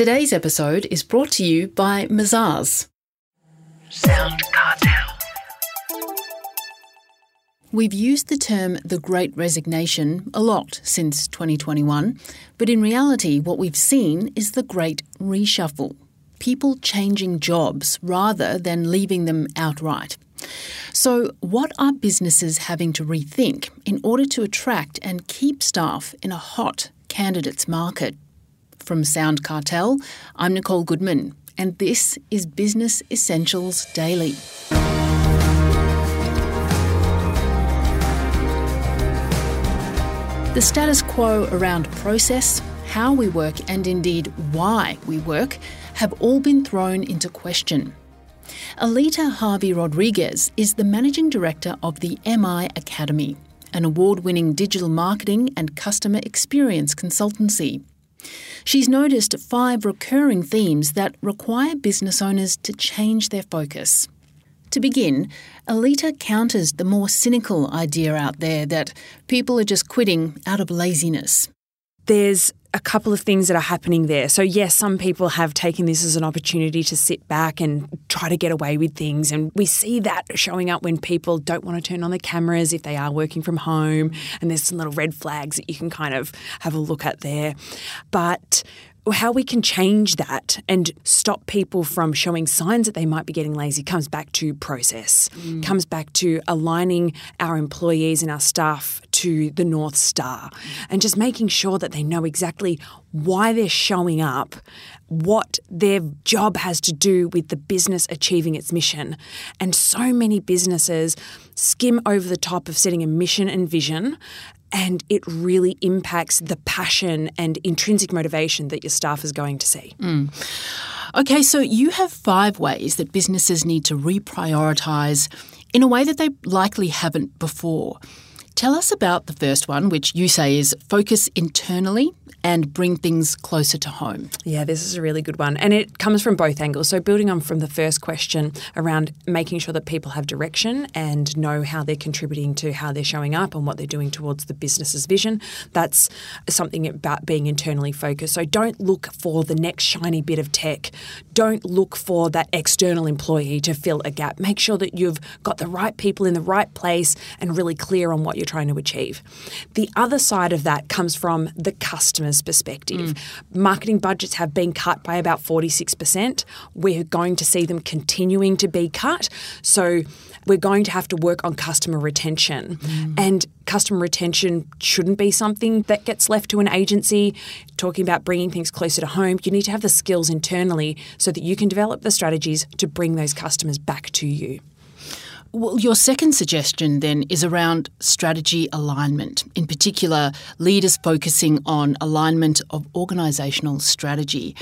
Today's episode is brought to you by Mazars. Sound Cartel. We've used the term the Great Resignation a lot since 2021, but in reality, what we've seen is the Great Reshuffle people changing jobs rather than leaving them outright. So, what are businesses having to rethink in order to attract and keep staff in a hot candidates market? From Sound Cartel, I'm Nicole Goodman, and this is Business Essentials Daily. The status quo around process, how we work, and indeed why we work have all been thrown into question. Alita Harvey Rodriguez is the managing director of the MI Academy, an award winning digital marketing and customer experience consultancy. She's noticed five recurring themes that require business owners to change their focus. To begin, Alita counters the more cynical idea out there that people are just quitting out of laziness. There's a couple of things that are happening there. So, yes, some people have taken this as an opportunity to sit back and try to get away with things. And we see that showing up when people don't want to turn on the cameras if they are working from home. And there's some little red flags that you can kind of have a look at there. But how we can change that and stop people from showing signs that they might be getting lazy comes back to process, mm. comes back to aligning our employees and our staff to the North Star and just making sure that they know exactly why they're showing up, what their job has to do with the business achieving its mission. And so many businesses skim over the top of setting a mission and vision and it really impacts the passion and intrinsic motivation that your staff is going to see. Mm. Okay, so you have five ways that businesses need to reprioritize in a way that they likely haven't before. Tell us about the first one, which you say is focus internally and bring things closer to home. Yeah, this is a really good one. And it comes from both angles. So, building on from the first question around making sure that people have direction and know how they're contributing to how they're showing up and what they're doing towards the business's vision, that's something about being internally focused. So, don't look for the next shiny bit of tech. Don't look for that external employee to fill a gap. Make sure that you've got the right people in the right place and really clear on what you're trying to achieve. The other side of that comes from the customer's perspective. Mm. Marketing budgets have been cut by about 46%. We're going to see them continuing to be cut. So we're going to have to work on customer retention. Mm. And customer retention shouldn't be something that gets left to an agency. Talking about bringing things closer to home, you need to have the skills internally so that you can develop the strategies to bring those customers back to you. Well, your second suggestion then is around strategy alignment, in particular, leaders focusing on alignment of organisational strategy.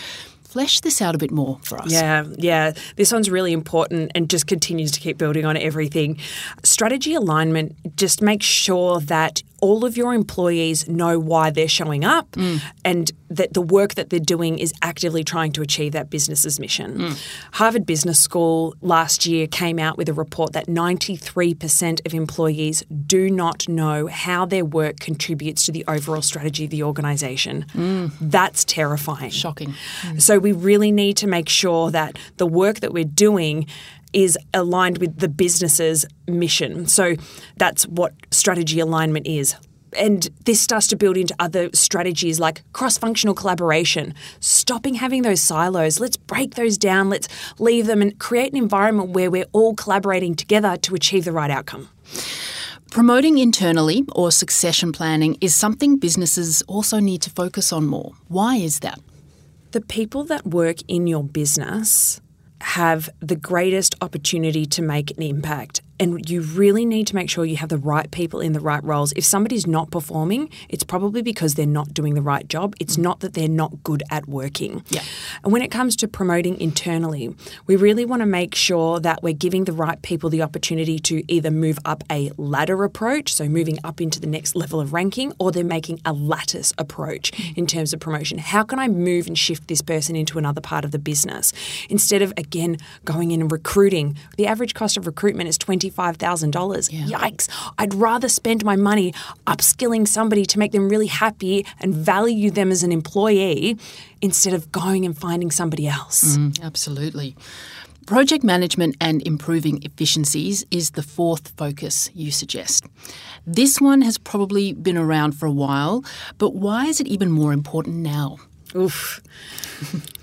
Flesh this out a bit more for us. Yeah, yeah. This one's really important and just continues to keep building on everything. Strategy alignment just makes sure that all of your employees know why they're showing up mm. and that the work that they're doing is actively trying to achieve that business's mission. Mm. Harvard Business School last year came out with a report that 93% of employees do not know how their work contributes to the overall strategy of the organization. Mm. That's terrifying. Shocking. So we really need to make sure that the work that we're doing is aligned with the business's mission. So that's what strategy alignment is. And this starts to build into other strategies like cross functional collaboration, stopping having those silos. Let's break those down, let's leave them and create an environment where we're all collaborating together to achieve the right outcome. Promoting internally or succession planning is something businesses also need to focus on more. Why is that? The people that work in your business have the greatest opportunity to make an impact and you really need to make sure you have the right people in the right roles. If somebody's not performing, it's probably because they're not doing the right job. It's mm. not that they're not good at working. Yeah. And when it comes to promoting internally, we really want to make sure that we're giving the right people the opportunity to either move up a ladder approach, so moving up into the next level of ranking, or they're making a lattice approach mm. in terms of promotion. How can I move and shift this person into another part of the business? Instead of, again, going in and recruiting, the average cost of recruitment is 20 $25,000. Yikes. I'd rather spend my money upskilling somebody to make them really happy and value them as an employee instead of going and finding somebody else. Mm, absolutely. Project management and improving efficiencies is the fourth focus you suggest. This one has probably been around for a while, but why is it even more important now? Oof.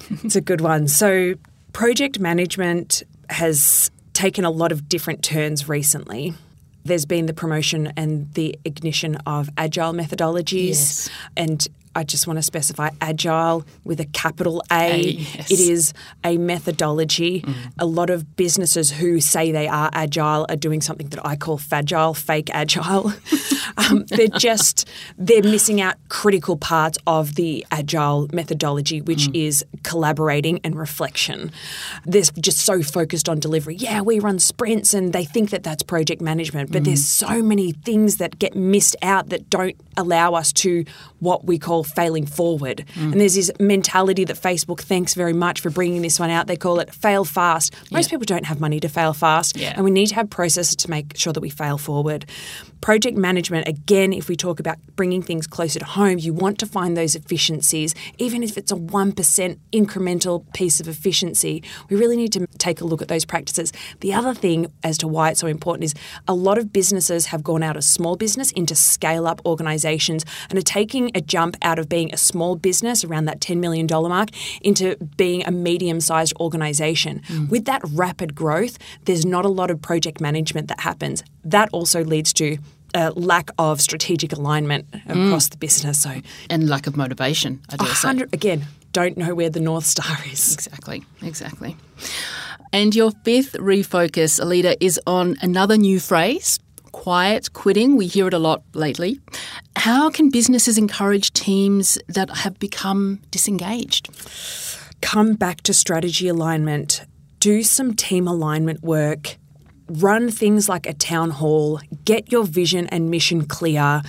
it's a good one. So, project management has taken a lot of different turns recently. There's been the promotion and the ignition of agile methodologies. Yes. And I just want to specify agile with a capital A. A, yes. It is a methodology. Mm. A lot of businesses who say they are agile are doing something that I call fragile, fake agile. um, they're just they're missing out critical parts of the agile methodology, which mm. is collaborating and reflection. They're just so focused on delivery. Yeah, we run sprints, and they think that that's project management, but mm. there's so many things that get missed out that don't allow us to what we call failing forward. And there's this mentality that Facebook thanks very much for bringing this one out. They call it fail fast. Most Yeah. people don't have money to fail fast, Yeah. and we need to have processes to make sure that we fail forward. Project management, again, if we talk about bringing things closer to home, you want to find those efficiencies, even if it's a 1% incremental piece of efficiency. We really need to take a look at those practices. The other thing as to why it's so important is a lot of businesses have gone out of small business into scale up organizations and are taking a jump out of being a small business around that $10 million mark into being a medium sized organization. Mm. With that rapid growth, there's not a lot of project management that happens. That also leads to a lack of strategic alignment mm. across the business. So, And lack of motivation, I dare say. again, don't know where the North Star is. Exactly, exactly. And your fifth refocus, Alita, is on another new phrase quiet quitting. We hear it a lot lately. How can businesses encourage teams that have become disengaged? come back to strategy alignment, do some team alignment work, run things like a town hall, get your vision and mission clear.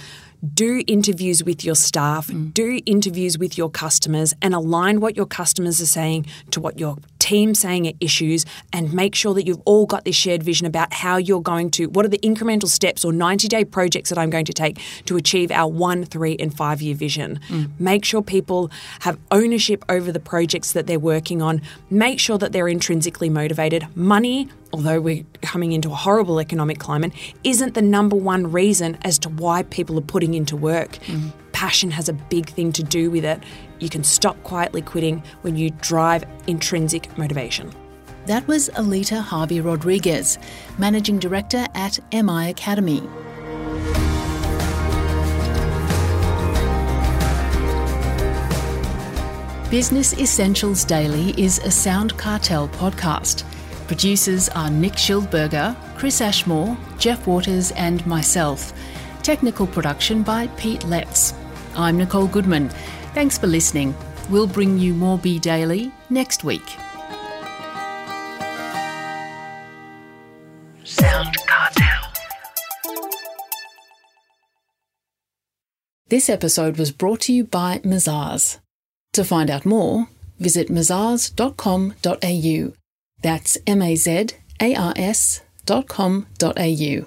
Do interviews with your staff, mm. do interviews with your customers, and align what your customers are saying to what your team's saying are issues, and make sure that you've all got this shared vision about how you're going to, what are the incremental steps or 90 day projects that I'm going to take to achieve our one, three, and five year vision. Mm. Make sure people have ownership over the projects that they're working on. Make sure that they're intrinsically motivated. Money, although we're coming into a horrible economic climate, isn't the number one reason as to why people are putting into work. Mm. Passion has a big thing to do with it. You can stop quietly quitting when you drive intrinsic motivation. That was Alita Harvey Rodriguez, Managing Director at MI Academy. Business Essentials Daily is a Sound Cartel podcast. Producers are Nick Schildberger, Chris Ashmore, Jeff Waters, and myself. Technical production by Pete Letts. I'm Nicole Goodman. Thanks for listening. We'll bring you more Bee Daily next week. Sound Cartel. This episode was brought to you by Mazars. To find out more, visit mazars.com.au. That's M A Z A R S dot com dot au.